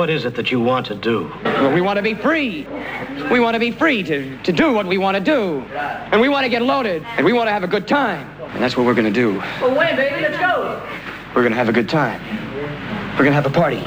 What is it that you want to do? Well, we want to be free. We want to be free to, to do what we want to do. And we want to get loaded. And we want to have a good time. And that's what we're to do. Well, when, baby? Let's go. We're to have a good time. We're to have a party.